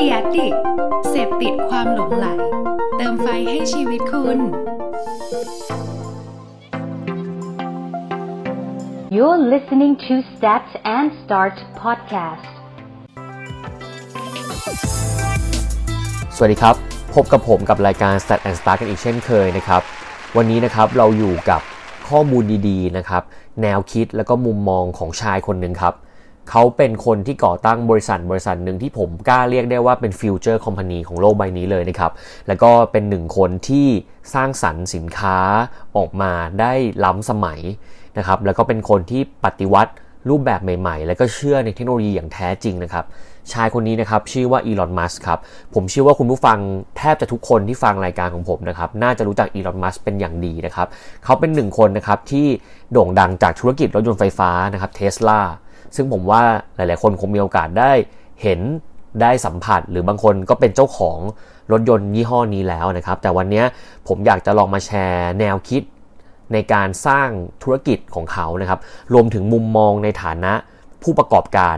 ดียดิเสพติดความหลงไหล เติมไฟให้ชีวิตคุณ You're listening to Start and Start podcast. สวัสดีครับ พบกับผมกับรายการ Stat and Start กันอีกเช่นเคยนะครับ วันนี้นะครับเราอยู่กับข้อมูลดีๆนะครับ แนวคิดแล้วก็มุมมองของชายคนหนึ่งครับ เขาเป็นคนที่ก่อตั้งบริษัทบริษัทหนึ่งที่ผมกล้าเรียกได้ว่าเป็นฟิวเจอร์คอมพานีของโลกใบนี้เลยนะครับ แล้วก็เป็นหนึ่งคนที่สร้างสรรค์สินค้าออกมาได้ล้ำสมัยนะครับ แล้วก็เป็นคนที่ปฏิวัติรูปแบบใหม่ๆ แล้วก็เชื่อในเทคโนโลยีอย่างแท้จริงนะครับ ชายคนนี้นะครับชื่อว่าอีลอน มัสครับ ผมเชื่อว่าคุณผู้ฟังแทบจะทุกคนที่ฟังรายการของผมนะครับ น่าจะรู้จักอีลอน มัสเป็นอย่างดีนะครับ เขาเป็นหนึ่งคนนะครับที่โด่งดังจากธุรกิจรถยนต์ไฟฟ้านะครับเทสลา ซึ่งผมว่าหลาย ๆ คนคงมีโอกาสได้เห็นได้สัมผัส หรือบางคนก็เป็นเจ้าของรถยนต์ยี่ห้อนี้แล้วนะครับ แต่วันนี้ผมอยากจะลองมาแชร์แนวคิดในการสร้างธุรกิจของเขานะครับ รวมถึงมุมมองในฐานะผู้ประกอบการ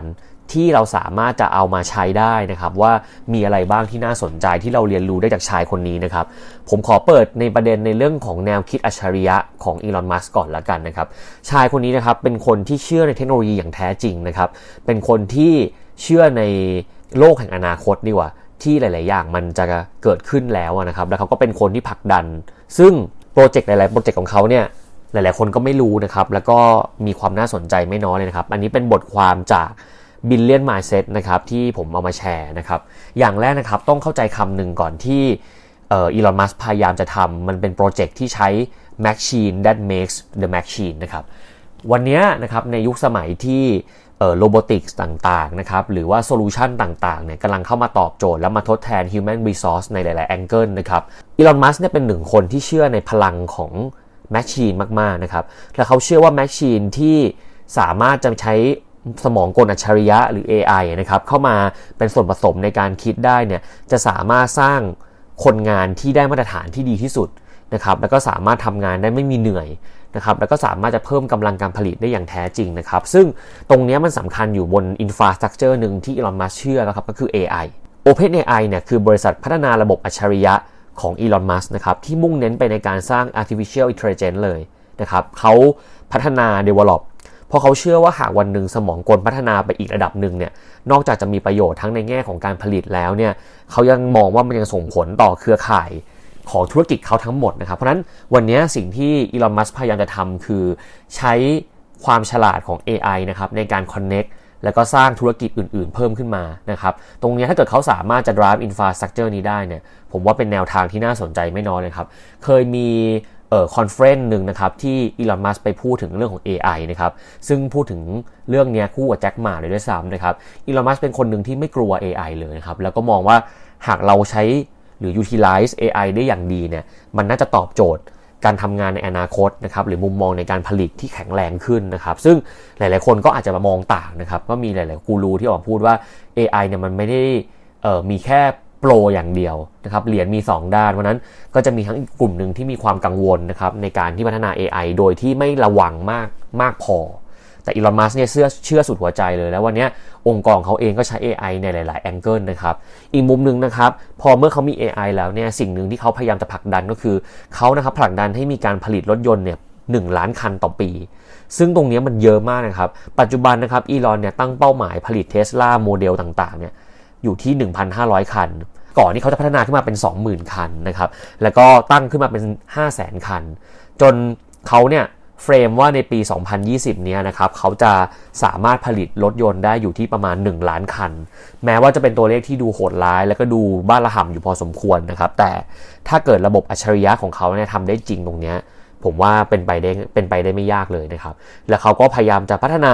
ที่เราสามารถจะเอามาใช้ได้นะครับ ว่ามีอะไรบ้างที่น่าสนใจที่เราเรียนรู้ได้จากชายคนนี้นะครับ ผมขอเปิดในประเด็นในเรื่องของแนวคิดอัจฉริยะของอีลอนมัสก่อนละกันนะครับ ชายคนนี้นะครับเป็นคนที่เชื่อในเทคโนโลยีอย่างแท้จริงนะครับ เป็นคนที่เชื่อในโลกแห่งอนาคตดีกว่า ที่หลาย ๆ อย่างมันจะเกิดขึ้นแล้วนะครับ แล้วเขาก็เป็นคนที่ผลักดัน ซึ่งโปรเจกต์หลาย ๆ โปรเจกต์ของเขาเนี่ยหลาย ๆ คนก็ไม่รู้นะครับ แล้วก็มีความน่าสนใจไม่น้อยเลยนะครับ อันนี้เป็นบทความจาก Billion Mindset นะครับที่ผมเอามาแชร์นะครับ อย่างแรกนะครับต้องเข้าใจคำหนึ่งก่อนที่ Elon Musk พยายามจะทำมันเป็น project ที่ใช้ machine that makes the machine นะครับวันนี้นะครับในยุคสมัยที่ robotics ต่างๆนะครับหรือว่า solution ต่างๆเนี่ยกำลังเข้ามาตอบโจทย์แล้วมาทดแทน human resource ในหลายๆ angle นะครับ Elon Musk เนี่ยเป็นหนึ่งคนที่เชื่อในพลังของ machine มากๆนะครับและเขาเชื่อว่า machine ที่สามารถจะใช้ สมองกลอัจฉริยะหรือ AI นะครับเข้ามาเป็นส่วนผสมในการคิดได้เนี่ยจะสามารถสร้างคนงานที่ได้มาตรฐานที่ดีที่สุดนะครับแล้วก็สามารถทำงานได้ไม่มีเหนื่อยนะครับแล้วก็สามารถจะเพิ่มกำลังการผลิตได้อย่างแท้จริงนะครับซึ่งตรงนี้มันสำคัญอยู่บน infrastructure หนึ่งที่ Elon Musk เชื่อนะครับก็คือ AI OpenAI เนี่ยคือบริษัทพัฒนาระบบอัจฉริยะของ Elon Musk นะครับที่มุ่งเน้นไปในการสร้าง artificial intelligence เลยนะครับเขาพัฒนา develop ราะเขาเชื่อว่าหากวันหนึ่งสมองกลพัฒนาไปอีกระดับหนึ่งเนี่ย นอกจากจะมีประโยชน์ทั้งในแง่ของการผลิตแล้วเนี่ยเขายังมองว่ามันยังส่งผลต่อเครือข่ายของธุรกิจเขาทั้งหมดนะครับ เพราะนั้นวันนี้สิ่งที่อีลอน มัสพยายามจะทำคือใช้ความฉลาดของ AI นะครับในการ connect แล้วก็สร้างธุรกิจอื่นๆ เพิ่มขึ้นมานะครับ ตรงนี้ถ้าเกิดเขาสามารถจะ drive infrastructure นี้ได้เนี่ย ผมว่าเป็นแนวทางที่น่าสนใจไม่น้อยเลยครับ เคยมี conference หนึ่งนะครับที่ Elon Musk ไปพูดถึงเรื่องของ AI นะครับซึ่งพูดถึงเรื่องนี้คู่กับแจ็คหม่าเลยด้วยซ้ำนะครับ Elon Musk เป็นคนหนึ่งที่ไม่กลัว AI เลยนะครับแล้วก็มองว่าหากเราใช้หรือ utilize AI ได้อย่างดีเนี่ยมันน่าจะตอบโจทย์การทำงานในอนาคตนะครับหรือมุมมองในการผลิตที่แข็งแรงขึ้นนะครับ ซึ่งหลาย ๆ คนก็อาจจะมามองต่างนะครับ ก็มีหลาย ๆ กูรูที่ออกมาพูดว่า AI เนี่ยมันไม่ได้มีแค่ โปรอย่างเดียวนะครับเหรียญมี 2 ด้านเพราะนั้นก็จะมีทั้งกลุ่มหนึ่งที่มีความกังวลนะครับในการที่พัฒนา AI โดยที่ไม่ระวังมากมากพอ แต่อีลอนมัสเนี่ยเชื่อเชื่อสุดหัวใจเลย แล้ววันนี้องค์กรเขาเองก็ใช้ AI ในหลาย ๆ แองเกิลนะครับอีกมุมหนึ่งนะครับพอเมื่อเขามี AI แล้วเนี่ยสิ่งหนึ่งที่เขาพยายามจะผลักดันก็คือเขานะครับผลักดันให้มีการผลิตรถยนต์เนี่ยหล้านคันต่อปี ซึ่งตรงนี้มันเยอะมากนะครับ ปัจจุบันนะครับอีลอนเนี่ยตั้งเป้าหมายผลิตเทสลาโมเดลต่างๆเนี่ย อยู่ที่ 1,500 คัน ก่อนที่เขาจะพัฒนาขึ้นมาเป็น 20,000 คันนะครับ แล้วก็ตั้งขึ้นมาเป็น 500,000 คัน จนเขาเนี่ยเฟรมว่าในปี 2020 เนี้ยนะครับเขาจะสามารถผลิตรถยนต์ได้อยู่ที่ประมาณ 1 ล้านคัน แม้ว่าจะเป็นตัวเลขที่ดูโหดร้าย แล้วก็ดูบ้าระห่ำอยู่พอสมควรนะครับ แต่ถ้าเกิดระบบอัจฉริยะของเขาเนี่ยทำได้จริงตรงเนี้ยผมว่าเป็นไปได้เป็นไปได้ไม่ยากเลยนะครับ แล้วเขาก็พยายามจะพัฒนา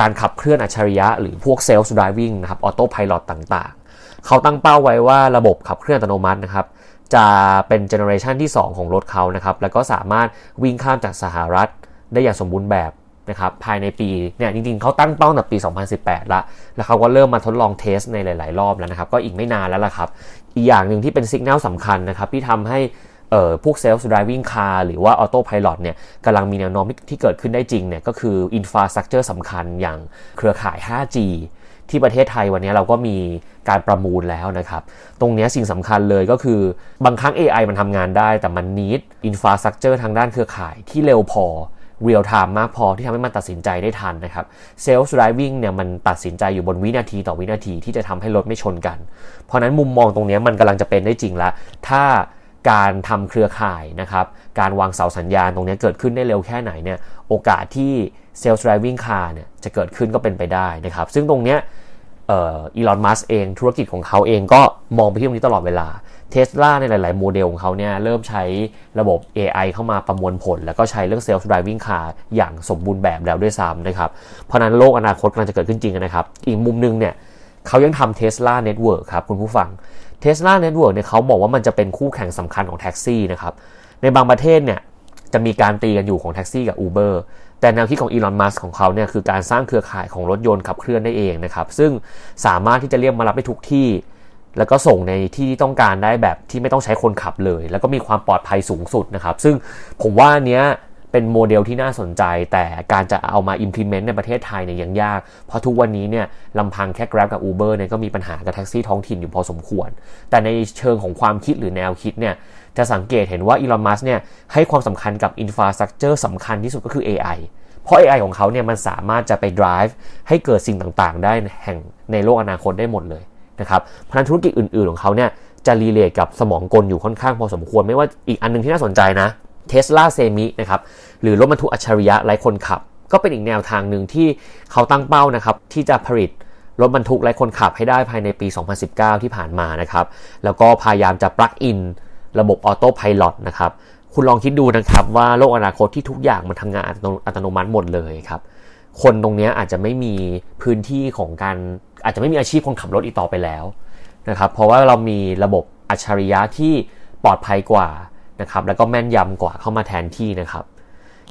การขับเคลื่อนอัจฉริยะ หรือพวก self driving นะครับ autopilot ต่างๆ เขาตั้งเป้าไว้ว่าระบบขับเคลื่อนอัตโนมัตินะครับจะเป็น generation ที่ 2 ของรถเขานะครับแล้วก็สามารถวิ่งข้ามจากสหรัฐได้อย่างสมบูรณ์แบบนะครับภายในปีเนี่ยจริงๆเขาตั้งเป้าในปี 2018 ละแล้วเขาก็เริ่มมาทดลอง test ในหลาย ๆ รอบแล้วนะครับก็อีกไม่นานแล้วล่ะครับ อีกอย่างหนึ่งที่เป็นสัญญาณสำคัญนะครับที่ทำให้ เอ่อพวก self driving car หรือว่า autopilot เนี่ยกำลังมีแนวโน้มที่เกิดขึ้นได้จริงเนี่ยก็คือ infrastructure สำคัญอย่างเครือข่าย 5G ที่ประเทศไทยวันนี้เราก็มีการประมูลแล้วนะครับ ตรงนี้สิ่งสำคัญเลยก็คือบางครั้ง AI มันทำงานได้ แต่มัน need infrastructure ทางด้านเครือข่ายที่เร็วพอ real time มากพอที่ทำให้มันตัดสินใจได้ทันนะครับ self driving เนี่ยมันตัดสินใจอยู่บนวินาทีต่อวินาทีที่จะทำให้รถไม่ชนกัน เพราะนั้นมุมมองตรงนี้มันกำลังจะเป็นได้จริงล้วถ้า การทำเครือข่ายนะครับ การวางเสาสัญญาณตรงนี้เกิดขึ้นได้เร็วแค่ไหนเนี่ย โอกาสที่ self driving car เนี่ยจะเกิดขึ้นก็เป็นไปได้นะครับ ซึ่งตรงเนี้ยอีลอน มัสเอง ธุรกิจของเขาเองก็มองไปที่ตรงนี้ตลอดเวลาเทสลาในหลาย ๆ โมเดลของเขาเนี่ยเริ่มใช้ระบบ AI เข้ามาประมวลผล แล้วก็ใช้เรื่อง self driving car อย่างสมบูรณ์แบบแล้วด้วยซ้ำนะครับ เพราะนั้นโลกอนาคตกำลังจะเกิดขึ้นจริงนะครับ อีกมุมนึงเนี่ยเขายังทำ Tesla Network ครับคุณผู้ฟัง Tesla Network เนี่ยเขาบอกว่ามันจะเป็นคู่แข่งสำคัญของแท็กซี่นะครับ ในบางประเทศเนี่ยจะมีการตีกันอยู่ของแท็กซี่กับ Uber แต่แนวคิดของ Elon Musk ของเขาเนี่ยคือการสร้างเครือข่ายของรถยนต์ขับเคลื่อนได้เองนะครับ ซึ่งสามารถที่จะเรียกมารับได้ทุกที่ แล้วก็ส่งในที่ที่ต้องการได้แบบที่ไม่ต้องใช้คนขับเลย แล้วก็มีความปลอดภัยสูงสุดนะครับ ซึ่งผมว่าเนี้ย เป็นโมเดลที่น่าสนใจ แต่การจะเอามา implement ในประเทศไทยเนี่ยยังยาก เพราะทุกวันนี้เนี่ยลำพังแค่ Grab กับ Uber เนี่ยก็มีปัญหากับแท็กซี่ท้องถิ่นอยู่พอสมควร แต่ในเชิงของความคิดหรือแนวคิดเนี่ยจะสังเกตเห็นว่า Elon Musk เนี่ยให้ความสำคัญกับ infrastructure สำคัญที่สุดก็คือ AI เพราะ AI ของเขาเนี่ยมันสามารถจะไป drive ให้เกิดสิ่งต่างๆ ได้แห่งในโลกอนาคตได้หมดเลยนะครับเพราะธุรกิจอื่นๆของเขาเนี่ยจะ relate กับสมองกลอยู่ค่อนข้างพอสมควร ไม่ว่าอีกอันนึงที่น่าสนใจนะ Tesla Semi นะครับหรือรถบรรทุกอัจฉริยะไร้คนขับ ก็เป็นอีกแนวทางหนึ่งที่เขาตั้งเป้านะครับที่จะผลิตรถบรรทุกไร้คนขับให้ได้ภายในปี 2019 ที่ผ่านมานะครับแล้วก็พยายามจะ plug-in ระบบ autopilot นะครับคุณลองคิดดูนะครับว่าโลกอนาคตที่ทุกอย่างมันทำงานอัตโนมัติหมดเลยครับคนตรงนี้อาจจะไม่มีพื้นที่ของการอาจจะไม่มีอาชีพคนขับรถอีกต่อไปแล้วนะครับเพราะว่าเรามีระบบอัจฉริยะที่ปลอดภัยกว่า นะครับแล้วก็แม่นยำกว่าเข้ามาแทนที่นะครับ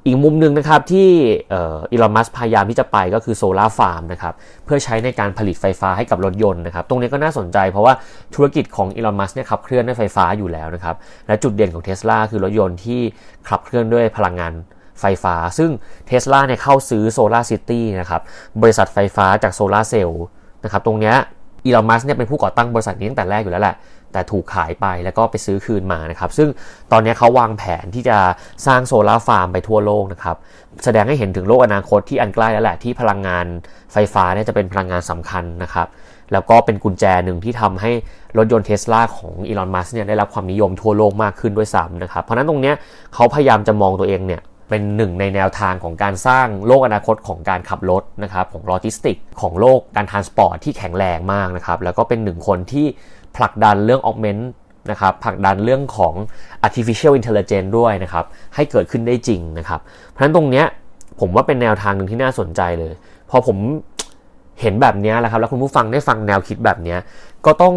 อีกมุมหนึ่งนะครับที่ Elon Musk พยายามที่จะไปก็คือ solar farm นะครับเพื่อใช้ในการผลิตไฟฟ้าให้กับรถยนต์นะครับ ตรงนี้ก็น่าสนใจเพราะว่าธุรกิจของ Elon Musk เนี่ยขับเคลื่อนด้วยไฟฟ้าอยู่แล้วนะครับ และจุดเด่นของเทสลาคือรถยนต์ที่ขับเคลื่อนด้วยพลังงานไฟฟ้า ซึ่งเทสลาเนี่ยเข้าซื้อ SolarCity นะครับบริษัทไฟฟ้าจากโซลาร์เซลล์นะครับตรงนี้อีลอนมัสเนี่ยเป็นผู้ก่อตั้งบริษัทนี้ตั้งแต่แรกอยู่แล้วแหละ แต่ถูกขายไปแล้วก็ไปซื้อคืนมานะครับ ซึ่งตอนนี้เขาวางแผนที่จะสร้างโซลาร์ฟาร์มไปทั่วโลกนะครับ แสดงให้เห็นถึงโลกอนาคตที่อันใกล้แล้วแหละที่พลังงานไฟฟ้าเนี่ยจะเป็นพลังงานสำคัญนะครับ แล้วก็เป็นกุญแจหนึ่งที่ทำให้รถยนต์เทสลาของอีลอน มัสเนี่ยได้รับความนิยมทั่วโลกมากขึ้นด้วยซ้ำนะครับ เพราะนั้นตรงนี้เขาพยายามจะมองตัวเองเนี่ยเป็นหนึ่งในแนวทางของการสร้างโลกอนาคตของการขับรถนะครับของโลจิสติก ของโลกการ transport ที่แข็งแรงมากนะครับ แล้วก็เป็นหนึ่งคนที่ ผลักดันเรื่อง augment นะครับผลักดันเรื่องของ artificial intelligence ด้วยนะครับ ให้เกิดขึ้นได้จริงนะครับ เพราะฉะนั้นตรงเนี้ยผมว่าเป็นแนวทางหนึ่งที่น่าสนใจเลย พอผมเห็นแบบนี้แล้วครับ แล้วคุณผู้ฟังได้ฟังแนวคิดแบบนี้ก็ต้อง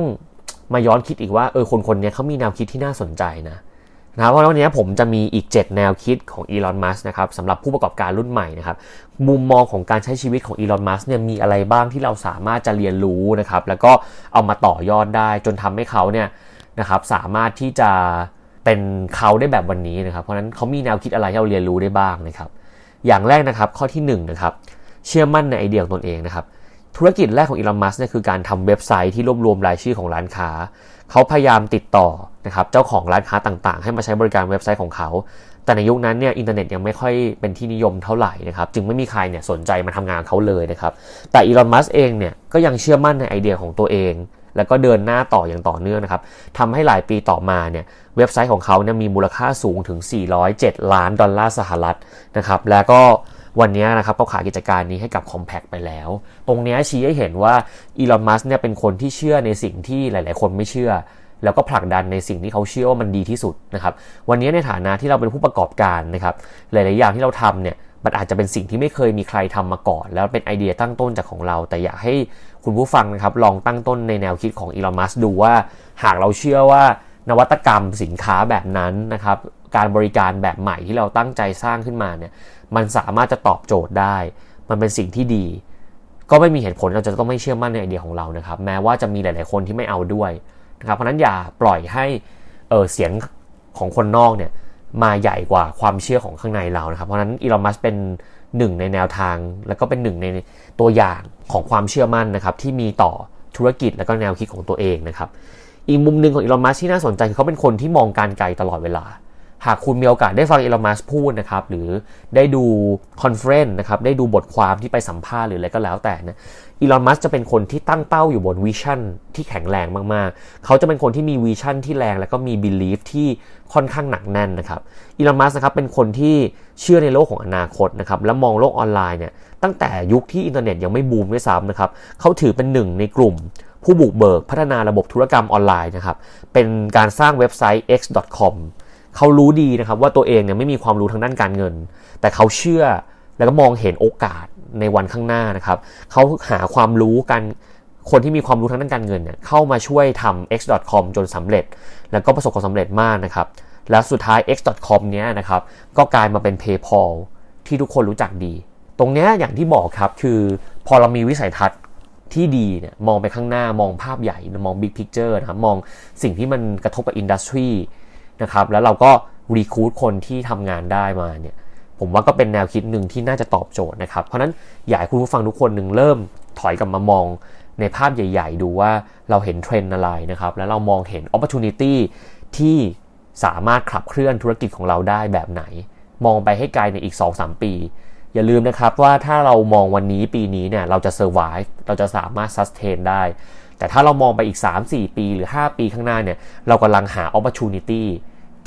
มาย้อนคิดอีกว่าเออคนคนนี้เขามีแนวคิดที่น่าสนใจนะ นะเพราะวันนี้ผมจะมีอีก 7 แนวคิดของอีลอน มัสนะครับสำหรับผู้ประกอบการรุ่นใหม่นะครับมุมมองของการใช้ชีวิตของอีลอน มัสเนี่ยมีอะไรบ้างที่เราสามารถจะเรียนรู้นะครับแล้วก็เอามาต่อยอดได้จนทำให้เขาเนี่ยนะครับสามารถที่จะเป็นเขาได้แบบวันนี้นะครับ เพราะนั้นเขามีแนวคิดอะไรที่เราเรียนรู้ได้บ้างนะครับ อย่างแรกนะครับข้อที่1นนะครับเชื่อมั่นในไอเดียของตนเองนะครับธุรกิจแรกของอีลอน มัสเนี่ยคือการทำเว็บไซต์ที่รวบรวมรายชื่อของร้านค้า เขาพยายามติดต่อ นะครับเจ้าของร้านค้าต่างๆ ให้มาใช้บริการเว็บไซต์ของเขา แต่ในยุคนั้นเนี่ยอินเทอร์เน็ตยังไม่ค่อยเป็นที่นิยมเท่าไหร่นะครับจึงไม่มีใครเนี่ยสนใจมาทำงานเขาเลยนะครับแต่อีลอนมัสเองเนี่ยก็ยังเชื่อมั่นในไอเดียของตัวเอง แล้วก็เดินหน้าต่ออย่างต่อเนื่องนะครับทำให้หลายปีต่อมาเนี่ยเว็บไซต์ของเขาเนี่ยมีมูลค่าสูงถึง 407 ล้านดอลลาร์สหรัฐนะครับแล้วก็วันนี้นะครับเขาขายกิจการนี้ให้กับ Compact ไปแล้ว ตรงนี้ชี้ให้เห็นว่าอีลอนมัสเนี่ยเป็นคนที่เชื่อในสิ่งที่หลาย ๆ คนไม่เชื่อ แล้วก็ผลักดันในสิ่งที่เขาเชื่อว่ามันดีที่สุดนะครับวันนี้ในฐานะที่เราเป็นผู้ประกอบการนะครับหลาย ๆ อย่างที่เราทำเนี่ยมันอาจจะเป็นสิ่งที่ไม่เคยมีใครทำมาก่อน แล้วเป็นไอเดียตั้งต้นจากของเรา แต่อยากให้คุณผู้ฟังนะครับลองตั้งต้นในแนวคิดของอีลอนมัสดูว่า หากเราเชื่อว่านวัตกรรมสินค้าแบบนั้นนะครับการบริการแบบใหม่ที่เราตั้งใจสร้างขึ้นมาเนี่ยมันสามารถจะตอบโจทย์ได้ มันเป็นสิ่งที่ดี ก็ไม่มีเหตุผลเราจะต้องไม่เชื่อมั่นในไอเดียของเรานะครับแม้ว่าจะมีหลาย ๆ คนที่ไม่เอาด้วย นะครับเพราะนั้นอย่าปล่อยให้เออเสียงของคนนอกเนี่ยมาใหญ่กว่าความเชื่อของข้างในเรานะครับ เพราะนั้นอีลอนมัสเป็นหนึ่งในแนวทาง แล้วก็เป็นหนึ่งในตัวอย่างของความเชื่อมั่นนะครับที่มีต่อธุรกิจและก็แนวคิดของตัวเองนะครับ อีกมุมหนึ่งของอีลอนมัสที่น่าสนใจคือเขาเป็นคนที่มองการณ์ไกลตลอดเวลา หากคุณมีโอกาสได้ฟังอีลอนมัสพูดนะครับ หรือได้ดู conference นะครับ ได้ดูบทความที่ไปสัมภาษณ์หรืออะไรก็แล้วแต่นะ อีลอนมัสจะเป็นคนที่ตั้งเป้าอยู่บน visionที่แข็งแรงมากๆ เขาจะเป็นคนที่มี vision ที่แรง แล้วก็มี belief ที่ค่อนข้างหนักแน่นนะครับ อีลอนมัสนะครับเป็นคนที่เชื่อในโลกของอนาคตนะครับ และมองโลกออนไลน์เนี่ย ตั้งแต่ยุคที่อินเทอร์เน็ตยังไม่บูมด้วยซ้ำนะครับ เขาถือเป็นหนึ่งในกลุ่มผู้บุกเบิกพัฒนาระบบธุรกรรมออนไลน์นะครับ เป็นการสร้างเว็บไซต์ x.com เขารู้ดีนะครับว่าตัวเองเนี่ยไม่มีความรู้ทางด้านการเงิน แต่เขาเชื่อแล้วก็มองเห็นโอกาสในวันข้างหน้านะครับเขาหาความรู้กันคนที่มีความรู้ทางด้านการเงินเนี่ยเข้ามาช่วยทำ x.com จนสำเร็จ แล้วก็ประสบความสำเร็จมากนะครับ แล้วสุดท้าย x.com เนี้ยนะครับ ก็กลายมาเป็น PayPal ที่ทุกคนรู้จักดี ตรงเนี้ยอย่างที่บอกครับคือพอเรามีวิสัยทัศน์ที่ดีเนี่ยมองไปข้างหน้ามองภาพใหญ่ มอง big picture นะครับมองสิ่งที่มันกระทบกับอินดัสทรี นะครับ แล้วเราก็รีคูดคนที่ทำงานได้มาเนี่ย ผมว่าก็เป็นแนวคิดหนึ่งที่น่าจะตอบโจทย์นะครับ เพราะนั้นอยากให้คุณผู้ฟังทุกคนหนึ่งเริ่มถอยกลับมามองในภาพใหญ่ ๆ ดูว่าเราเห็นเทรนด์อะไรนะครับ แล้วเรามองเห็นโอกาสที่สามารถขับเคลื่อนธุรกิจของเราได้แบบไหน มองไปให้ไกลในอีก 2-3 ปี อย่าลืมนะครับว่าถ้าเรามองวันนี้ปีนี้เนี่ยเราจะ survive เราจะสามารถ sustain ได้ แต่ถ้าเรามองไปอีก 3-4 ปีหรือ 5 ปีข้างหน้าเนี่ยเรากำลังหา opportunity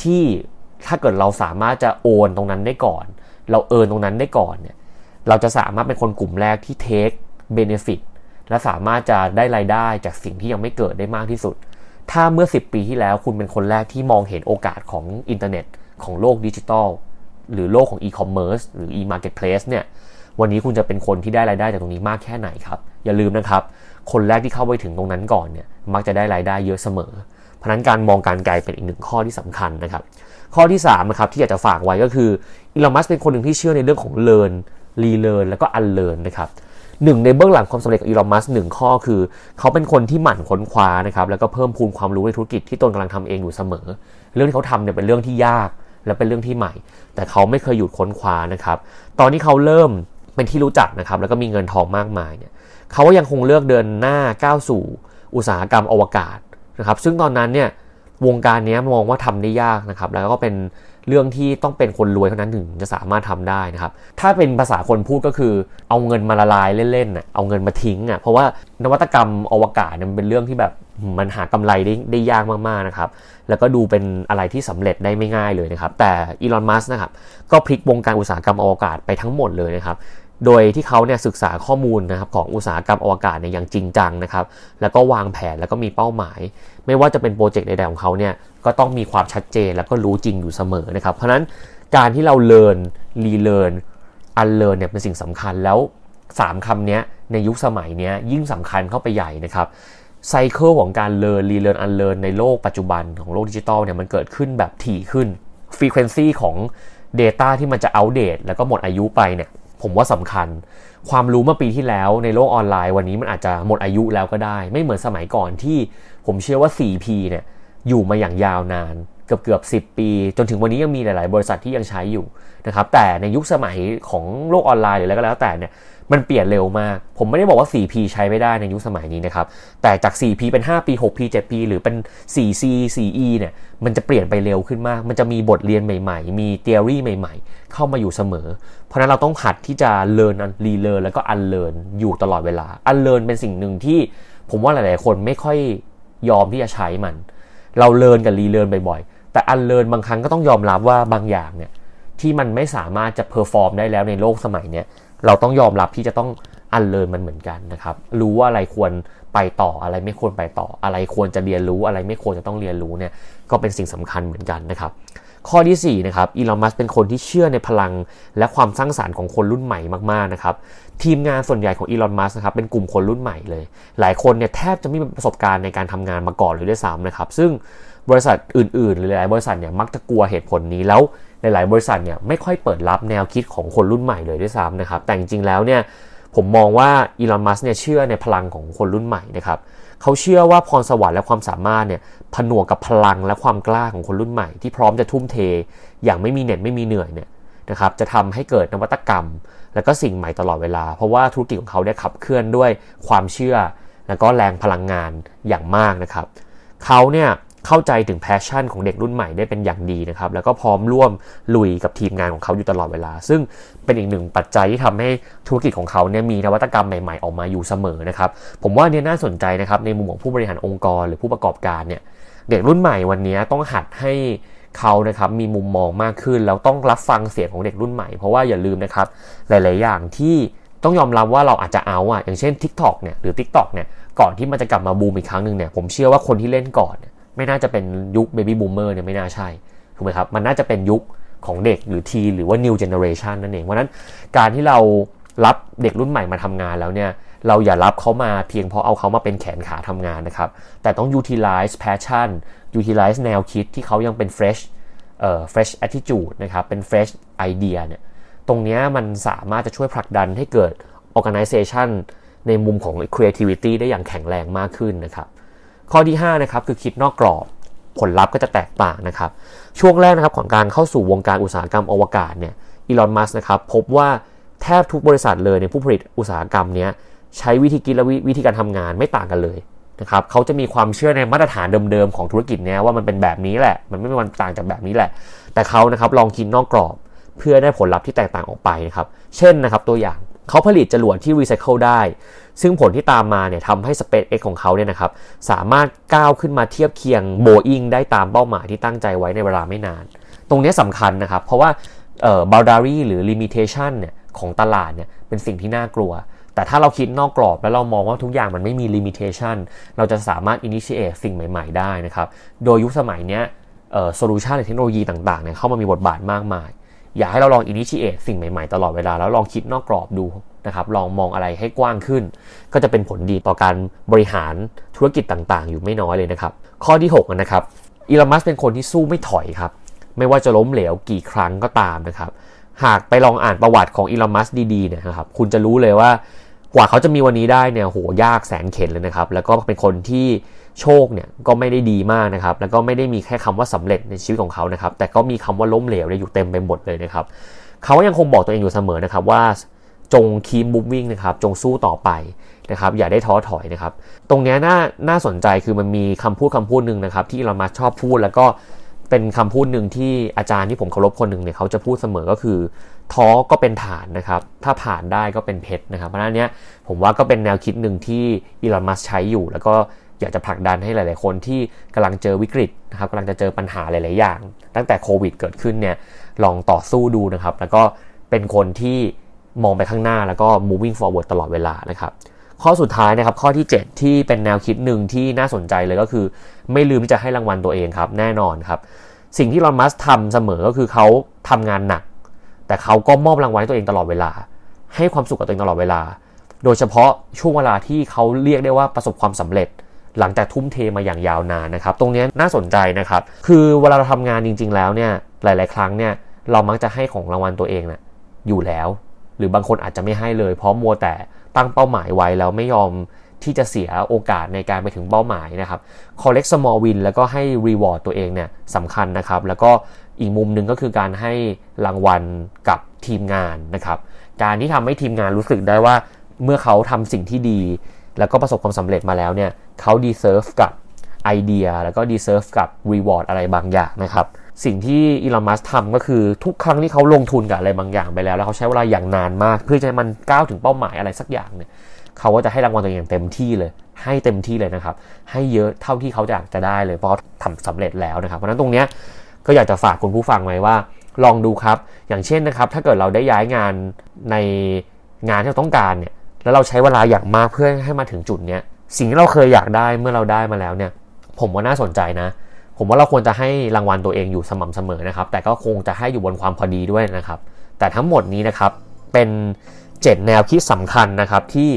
ที่ถ้าเกิดเราสามารถจะ own ตรงนั้นได้ก่อน เรา earn ตรงนั้นได้ก่อนเนี่ยเราจะสามารถเป็นคนกลุ่มแรกที่ take benefit และสามารถจะได้รายได้จากสิ่งที่ยังไม่เกิดได้มากที่สุด ถ้าเมื่อ 10 ปีที่แล้วคุณเป็นคนแรกที่มองเห็นโอกาสของอินเทอร์เน็ต ของโลกดิจิทัล หรือโลกของอีคอมเมิร์ซหรือ e-marketplace เนี่ย วันนี้คุณจะเป็นคนที่ได้รายได้จากตรงนี้มากแค่ไหนครับ อย่าลืมนะครับ คนแรกที่เข้าไปถึงตรงนั้นก่อนเนี่ย มักจะได้รายได้เยอะเสมอ ราะนั้นการมองการไกลเป็นอีกหนึ่งข้อที่สำคัญนะครับ ข้อที่3นะครับที่อยากจะฝากไว้ก็คืออีลอมัสเป็นคนหนึ่งที่เชื่อในเรื่องของ learn relearn แล้วก็ unlearn นนะครับหนึ่งในเบื้องหลังความสำเร็จของอีลอนมัสหนึ่งข้อคือ เขาเป็นคนที่หมั่นค้นคว้านะครับแล้วก็เพิ่มพูนความรู้ในธุรกิจที่ตนกำลังทำเองอยู่เสมอ เรื่องที่เขาทำเนี่ยเป็นเรื่องที่ยากและเป็นเรื่องที่ใหม่ แต่เขาไม่เคยหยุดค้นคว้านะครับตอนที่เขาเริ่มเป็นที่รู้จักนะครับแล้วก็มีเงินทองมากมายเนี่ยเขาก็ยังคงเลือกเดินหน้าก้าวสู่อุตสาหกรรมอวกาศ นะครับซึ่งตอนนั้นเนี่ยวงการนี้มองว่าทำได้ยากนะครับแล้วก็เป็นเรื่องที่ต้องเป็นคนรวยเท่านั้นถึงจะสามารถทำได้นะครับถ้าเป็นภาษาคนพูดก็คือเอาเงินมาละลายเล่นๆเอาเงินมาทิ้งอะเพราะว่านวัตกรรมอวกาศเนี่ยมันเป็นเรื่องที่แบบมันหากำไรได้ได้ยากมากๆนะครับแล้วก็ดูเป็นอะไรที่สำเร็จได้ไม่ง่ายเลยนะครับแต่อีลอนมัสนะครับก็พลิกวงการอุตสาหกรรมอวกาศไปทั้งหมดเลยนะครับ โดยที่เขาเนี่ยศึกษาข้อมูลนะครับของอุตสาหกรรมอวกาศเนี่ยอย่างจริงจังนะครับ แล้วก็วางแผนแล้วก็มีเป้าหมาย ไม่ว่าจะเป็นโปรเจกต์ใดๆของเขาเนี่ยก็ต้องมีความชัดเจนแล้วก็รู้จริงอยู่เสมอนะครับ เพราะนั้นการที่เรา learn relearn unlearn เนี่ยเป็นสิ่งสำคัญแล้ว 3คำนี้ในยุคสมัยนี้ยิ่งสำคัญเข้าไปใหญ่นะครับ cycle ของการ learn relearn unlearn ในโลกปัจจุบันของโลกดิจิตอลเนี่ยมันเกิดขึ้นแบบถี่ขึ้นfrequency ของ Data ที่มันจะอัปเดตแล้วก็หมดอายุไปเนี่ย ผมว่าสำคัญ ความรู้เมื่อปีที่แล้วในโลกออนไลน์วันนี้มันอาจจะหมดอายุแล้วก็ได้ ไม่เหมือนสมัยก่อนที่ผมเชื่อว่า 4P เนี่ยอยู่มาอย่างยาวนาน เกือบเกือบ10ปี จนถึงวันนี้ยังมีหลาย ๆ บริษัทที่ยังใช้อยู่นะครับแต่ในยุคสมัยของโลกออนไลน์หรืออะไรก็แล้วแต่เนี่ยมันเปลี่ยนเร็วมาก ผมไม่ได้บอกว่า 4P ใช้ไม่ได้ในยุคสมัยนี้นะครับ แต่จาก 4P เป็น 5P 6P 7P หรือเป็น 4C 4E เนี่ย มันจะเปลี่ยนไปเร็วขึ้นมาก มันจะมีบทเรียนใหม่ ๆ มี theory ใหม่ ๆ เข้ามาอยู่เสมอ เพราะนั้นเราต้องหัดที่จะ learn relearn แล้วก็ unlearn อยู่ตลอดเวลา unlearn เป็นสิ่งหนึ่งที่ผมว่าหลาย ๆ คนไม่ค่อยยอมที่จะใช้มัน เรา learn กับ relearn บ่อย ๆ แต่ unlearn บางครั้งก็ต้องยอมรับว่าบางอย่างเนี่ยที่มันไม่สามารถจะ perform ได้แล้วในโลกสมัยเนี้ยเราต้องยอมรับที่จะต้อง unlearn มันเหมือนกันนะครับ รู้ว่าอะไรควรไปต่ออะไรไม่ควรไปต่อ อะไรควรจะเรียนรู้อะไรไม่ควรจะต้องเรียนรู้เนี่ยก็เป็นสิ่งสำคัญเหมือนกันนะครับ ข้อที่4นะครับอีลอนมัสเป็นคนที่เชื่อในพลังและความสร้างสารรค์ของคนรุ่นใหม่มากๆนะครับทีมงานส่วนใหญ่ของอีลอนมัสนะครับเป็นกลุ่มคนรุ่นใหม่เลย หลายคนเนี่ยแทบจะไม่มีประสบการณ์ในการทำงานมาก่อนเลยด้วยซ้ำนะครับซึ่ง บริษัทอื่นๆ หรือหลายบริษัทเนี่ยมักจะกลัวเหตุผลนี้แล้วหลาย ๆ บริษัทเนี่ยไม่ค่อยเปิดรับแนวคิดของคนรุ่นใหม่เลยด้วยซ้ำนะครับแต่จริงๆแล้วเนี่ยผมมองว่าอีลอนมัสเนี่ยเชื่อในพลังของคนรุ่นใหม่นะครับเขาเชื่อว่าพรสวรรค์และความสามารถเนี่ยผนวกกับพลังและความกล้าของคนรุ่นใหม่ ที่พร้อมจะทุ่มเท อย่างไม่มีเหน็ดไม่มีเหนื่อยเนี่ยนะครับจะทำให้เกิดนวัตกรรม แล้วก็สิ่งใหม่ตลอดเวลา เพราะว่าธุรกิจของเขาเนี่ยขับเคลื่อนด้วยความเชื่อ แล้วก็แรงพลังงานอย่างมากนะครับเขาเนี่ย เข้าใจถึงแพชชั่นของเด็กรุ่นใหม่ได้เป็นอย่างดีนะครับ แล้วก็พร้อมร่วมลุยกับทีมงานของเขาอยู่ตลอดเวลา ซึ่งเป็นอีกหนึ่งปัจจัยที่ทำให้ธุรกิจของเขาเนี่ยมีนวัตกรรมใหม่ๆ ออกมาอยู่เสมอนะครับ ผมว่าเนี่ยน่าสนใจนะครับในมุมของผู้บริหารองค์กรหรือผู้ประกอบการเนี่ยเด็กรุ่นใหม่วันนี้ต้องหัดให้เขานะครับมีมุมมองมากขึ้นแล้วต้องรับฟังเสียงของเด็กรุ่นใหม่เพราะว่าอย่าลืมนะครับหลาย ๆ อย่างที่ต้องยอมรับว่าเราอาจจะเอาอะอย่างเช่น TikTok เนี่ยหรือ TikTok เนี่ยก่อนที่มันจะกลับมาบูมอีกครั้งหนึ่งเนี่ยผมเชื่อว่าคนที่เล่นก่อนเนี่ย ไม่น่าจะเป็นยุค Baby Boomer เนี่ยไม่น่าใช่ถูกไหมครับมันน่าจะเป็นยุคของเด็กหรือทีหรือว่า New Generation นั่นเองเพราะนั้นการที่เรารับเด็กรุ่นใหม่มาทำงานแล้วเนี่ยเราอย่ารับเขามาเพียงเพราะเอาเขามาเป็นแขนขาทำงานนะครับ แต่ต้อง utilize passion utilize แนวคิดที่เขายังเป็น fresh เอ่อ fresh attitude นะครับ เป็น fresh idea เนี่ย ตรงนี้มันสามารถจะช่วยผลักดันให้เกิด organization ในมุมของ creativity ได้อย่างแข็งแรงมากขึ้นนะครับ ข้อที่5นะครับคือคิดนอกกรอบผลลัพธ์ก็จะแตกต่างนะครับ ช่วงแรกนะครับของการเข้าสู่วงการอุตสาหกรรมอวกาศเนี่ยอีลอนมัสนะครับพบว่าแทบทุกบริษัทเลยในผู้ผลิตอุตสาหกรรมนี้ใช้วิธีคิดและวิธีการทำงานไม่ต่างกันเลยนะครับเขาจะมีความเชื่อในมาตรฐานเดิมๆของธุรกิจเนี้ยว่ามันเป็นแบบนี้แหละ มันไม่มีวันต่างจากแบบนี้แหละ แต่เขานะครับลองคิดนอกกรอบเพื่อได้ผลลัพธ์ที่แตกต่างออกไปนะครับ เช่นนะครับตัวอย่าง เขาผลิตจรวดที่รีไซเคิลได้ ซึ่งผลที่ตามมาเนี่ยทำให้ SpaceX ของเขาเนี่ยนะครับ สามารถก้าวขึ้นมาเทียบเคียง Boeing ได้ตามเป้าหมายที่ตั้งใจไว้ในเวลาไม่นาน ตรงนี้สำคัญนะครับ เพราะว่าเอ่อ boundary หรือ limitation เนี่ยของตลาดเนี่ยเป็นสิ่งที่น่ากลัว แต่ถ้าเราคิดนอกกรอบแล้วเรามองว่าทุกอย่างมันไม่มี limitation เราจะสามารถ initiate สิ่งใหม่ ๆ ได้นะครับ โดยยุคสมัยเนี้ยเอ่อ solution หรือเทคโนโลยีต่างๆเนี่ยเข้ามามีบทบาทมากมาย อยากให้เราลอง initiate สิ่งใหม่ๆ ตลอดเวลา แล้วลองคิดนอกกรอบดูนะครับลองมองอะไรให้กว้างขึ้น ก็จะเป็นผลดีต่อการบริหารธุรกิจต่างๆ อยู่ไม่น้อยเลยนะครับ ข้อที่6นะครับอีลอนมัสเป็นคนที่สู้ไม่ถอยครับ ไม่ว่าจะล้มเหลวกี่ครั้งก็ตามนะครับ หากไปลองอ่านประวัติของอีลอนมัสดีๆเนี่ยนะครับคุณจะรู้เลยว่ากว่าเขาจะมีวันนี้ได้เนี่ยโหยากแสนเข็ญเลยนะครับ แล้วก็เป็นคนที่ โชคเนี่ยก็ไม่ได้ดีมากนะครับ แล้วก็ไม่ได้มีแค่คำว่าสำเร็จในชีวิตของเขานะครับ แต่ก็มีคำว่าล้มเหลวเนี่ยอยู่เต็มไปหมดเลยนะครับ เขายังคงบอกตัวเองอยู่เสมอนะครับว่าจงคีม moving นะครับ จงสู้ต่อไปนะครับ อย่าได้ท้อถอยนะครับ ตรงนี้น่าน่าสนใจคือมันมีคำพูดคำพูดหนึ่งนะครับ ที่เรามาชอบพูดแล้วก็เป็นคำพูดหนึ่งที่อาจารย์ที่ผมเคารพคนหนึ่งเนี่ยเขาจะพูดเสมอก็คือท้อก็เป็นฐานนะครับ ถ้าผ่านได้ก็เป็นเพชรนะครับ เพราะฉะนั้นเนี้ยผมว่าก็เป็นแนวคิดหนึ่งที่อีลอนมัสใช้อยู่ แล้วก็ อยากจะผลักดันให้หลาย ๆ คนที่กำลังเจอวิกฤตนะครับกำลังจะเจอปัญหาหลาย ๆ อย่าง ตั้งแต่โควิดเกิดขึ้นเนี่ยลองต่อสู้ดูนะครับ แล้วก็เป็นคนที่มองไปข้างหน้าแล้วก็ moving forward ตลอดเวลานะครับ ข้อสุดท้ายนะครับข้อที่ 7 ที่เป็นแนวคิดหนึ่งที่น่าสนใจเลยก็คือ ไม่ลืมที่จะให้รางวัลตัวเองครับ แน่นอนครับ สิ่งที่ลอนมัสทำเสมอก็คือเขาทำงานหนัก แต่เขาก็มอบรางวัลให้ตัวเองตลอดเวลา ให้ความสุขกับตัวเองตลอดเวลา โดยเฉพาะช่วงเวลาที่เขาเรียกได้ว่าประสบความสำเร็จ หลังจากทุ่มเทมาอย่างยาวนานนะครับ ตรงนี้น่าสนใจนะครับ คือเวลาเราทำงานจริง ๆ แล้วเนี่ย หลาย ๆ ครั้งเนี่ย เรามักจะให้ของรางวัลตัวเองนะ่ะอยู่แล้ว หรือบางคนอาจจะไม่ให้เลย เพราะมัวแต่ตั้งเป้าหมายไว้แล้วไม่ยอมที่จะเสียโอกาสในการไปถึงเป้าหมายนะครับ collect small win แล้วก็ให้ reward ตัวเองเนี่ยสำคัญนะครับ แล้วก็อีกมุมหนึ่งก็คือการให้รางวัลกับทีมงานนะครับ การที่ทำให้ทีมงานรู้สึกได้ว่าเมื่อเขาทำสิ่งที่ดี แล้วก็ประสบความสำเร็จมาแล้วเนี่ย เขา deserve กับไอเดียแล้วก็ deserve กับ reward อะไรบางอย่างนะครับ สิ่งที่อีลอนมัสทำก็คือทุกครั้งที่เขาลงทุนกับอะไรบางอย่างไปแล้ว แล้วเขาใช้เวลาอย่างนานมาก เพื่อจะให้มันก้าวถึงเป้าหมายอะไรสักอย่างเนี่ยเขาก็จะให้รางวัลตัวเองอย่างเต็มที่เลย ให้เต็มที่เลยนะครับ ให้เยอะเท่าที่เขาอยากจะได้เลยเพราะทำสำเร็จแล้วนะครับ เพราะนั้นตรงเนี้ยก็อยากจะฝากคุณผู้ฟังไว้ว่า ลองดูครับ อย่างเช่นนะครับ ถ้าเกิดเราได้ย้ายงานในงานที่เราต้องการเนี่ยแล้วเราใช้เวลาอย่างมากเพื่อให้มาถึงจุดเนี้ย สิ่งที่เราเคยอยากได้เมื่อเราได้มาแล้วเนี่ย ผมว่าน่าสนใจนะ ผมว่าเราควรจะให้รางวัลตัวเองอยู่สม่ำเสมอนะครับ แต่ก็คงจะให้อยู่บนความพอดีด้วยนะครับ แต่ทั้งหมดนี้นะครับเป็น 7 แนวคิดสำคัญนะครับที่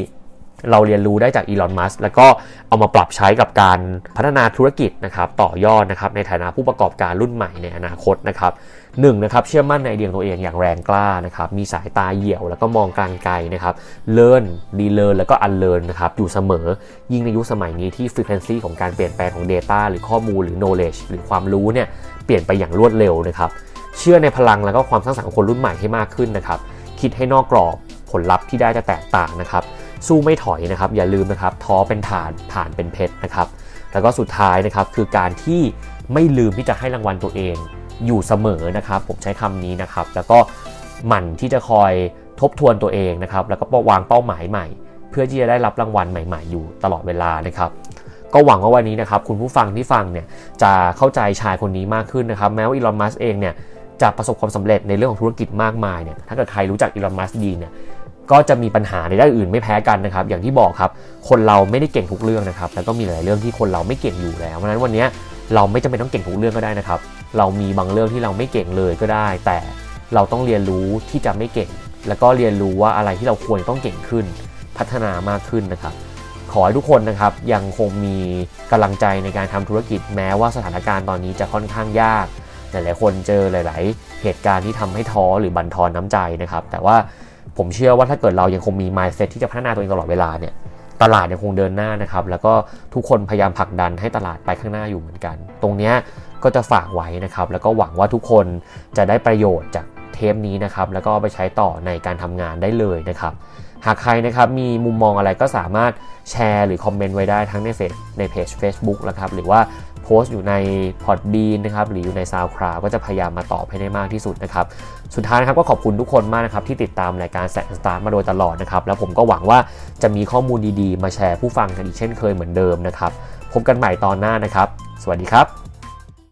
เราเรียนรู้ได้จากอีลอน มัสแล้วก็เอามาปรับใช้กับการพัฒนาธุรกิจนะครับต่อยอดนะครับในฐานะผู้ประกอบการรุ่นใหม่ในอนาคตนะครับหนึ่งนะครับเชื่อมั่นในไอเดียตัวเองอย่างแรงกล้านะครับมีสายตาเหี่ยวแล้วก็มองการณ์ไกลนะครับ learn relearn แล้วก็ unlearn นะครับอยู่เสมอ ยิ่งในยุคสมัยนี้ที่ frequency ของการเปลี่ยนแปลงของ Data หรือข้อมูลหรือ knowledge หรือความรู้เนี่ยเปลี่ยนไปอย่างรวดเร็วนะครับเชื่อในพลังแล้วก็ความสร้างสรรค์ของคนรุ่นใหม่ให้มากขึ้นนะครับคิดให้นอกกรอบผลลัพธ์ที่ได้จะแตกต่างนะครับ สู้ไม่ถอยนะครับอย่าลืมนะครับท้อเป็นถ่านผ่านเป็นเพชรนะครับ แล้วก็สุดท้ายนะครับคือการที่ไม่ลืมที่จะให้รางวัลตัวเองอยู่เสมอนะครับ ผมใช้คำนี้นะครับ แล้วก็หมั่นที่จะคอยทบทวนตัวเองนะครับ แล้วก็วางเป้าหมายใหม่ เพื่อที่จะได้รับรางวัลใหม่ๆ อยู่ตลอดเวลานะครับก็หวังว่าวันนี้นะครับคุณผู้ฟังที่ฟังเนี่ยจะเข้าใจชายคนนี้มากขึ้นนะครับ แม้ว่าอีลอนมัสเองเนี่ยจะประสบความสำเร็จในเรื่องของธุรกิจมากมายเนี่ยถ้าเกิดใครรู้จักอีลอนมัสดีเนี่ย ก็จะมีปัญหาในด้านอื่นไม่แพ้กันนะครับ อย่างที่บอกครับ คนเราไม่ได้เก่งทุกเรื่องนะครับ แล้วก็มีหลายเรื่องที่คนเราไม่เก่งอยู่แล้วเพราะฉะนั้นวันนี้เราไม่จำเป็นต้องเก่งทุกเรื่องก็ได้นะครับ เรามีบางเรื่องที่เราไม่เก่งเลยก็ได้ แต่เราต้องเรียนรู้ที่จะไม่เก่ง แล้วก็เรียนรู้ว่าอะไรที่เราควรต้องเก่งขึ้น พัฒนามากขึ้นนะครับ ขอให้ทุกคนนะครับยังคงมีกำลังใจในการทำธุรกิจแม้ว่าสถานการณ์ตอนนี้จะค่อนข้างยาก หลาย ๆ คนเจอหลาย ๆ เหตุการณ์ที่ทำให้ท้อหรือบั่นทอนน้ำใจนะครับ แต่ว่า ผมเชื่อว่าถ้าเกิดเรายังคงมี mindset ที่จะพัฒนาตัวเองตลอดเวลาเนี่ยตลาดยังคงเดินหน้านะครับ แล้วก็ทุกคนพยายามผลักดันให้ตลาดไปข้างหน้าอยู่เหมือนกัน ตรงนี้ก็จะฝากไว้นะครับ แล้วก็หวังว่าทุกคนจะได้ประโยชน์จากเทปนี้นะครับ แล้วก็ไปใช้ต่อในการทำงานได้เลยนะครับ หากใครนะครับมีมุมมองอะไรก็สามารถแชร์หรือคอมเมนต์ไว้ได้ทั้งในเฟซในเพจ Facebook นะครับ หรือว่าโพสต์อยู่ใน Podbean นะครับ หรืออยู่ใน SoundCloud ก็จะพยายามมาตอบให้ได้มากที่สุดนะครับ สุดท้ายนะครับก็ขอบคุณทุกคนมากนะครับที่ติดตามรายการแสนสตาร์มาโดยตลอดนะครับแล้วผมก็หวังว่าจะมีข้อมูลดีๆ มาแชร์ผู้ฟังกันอีกเช่นเคยเหมือนเดิมนะครับพบกันใหม่ตอนหน้านะครับ สวัสดีครับ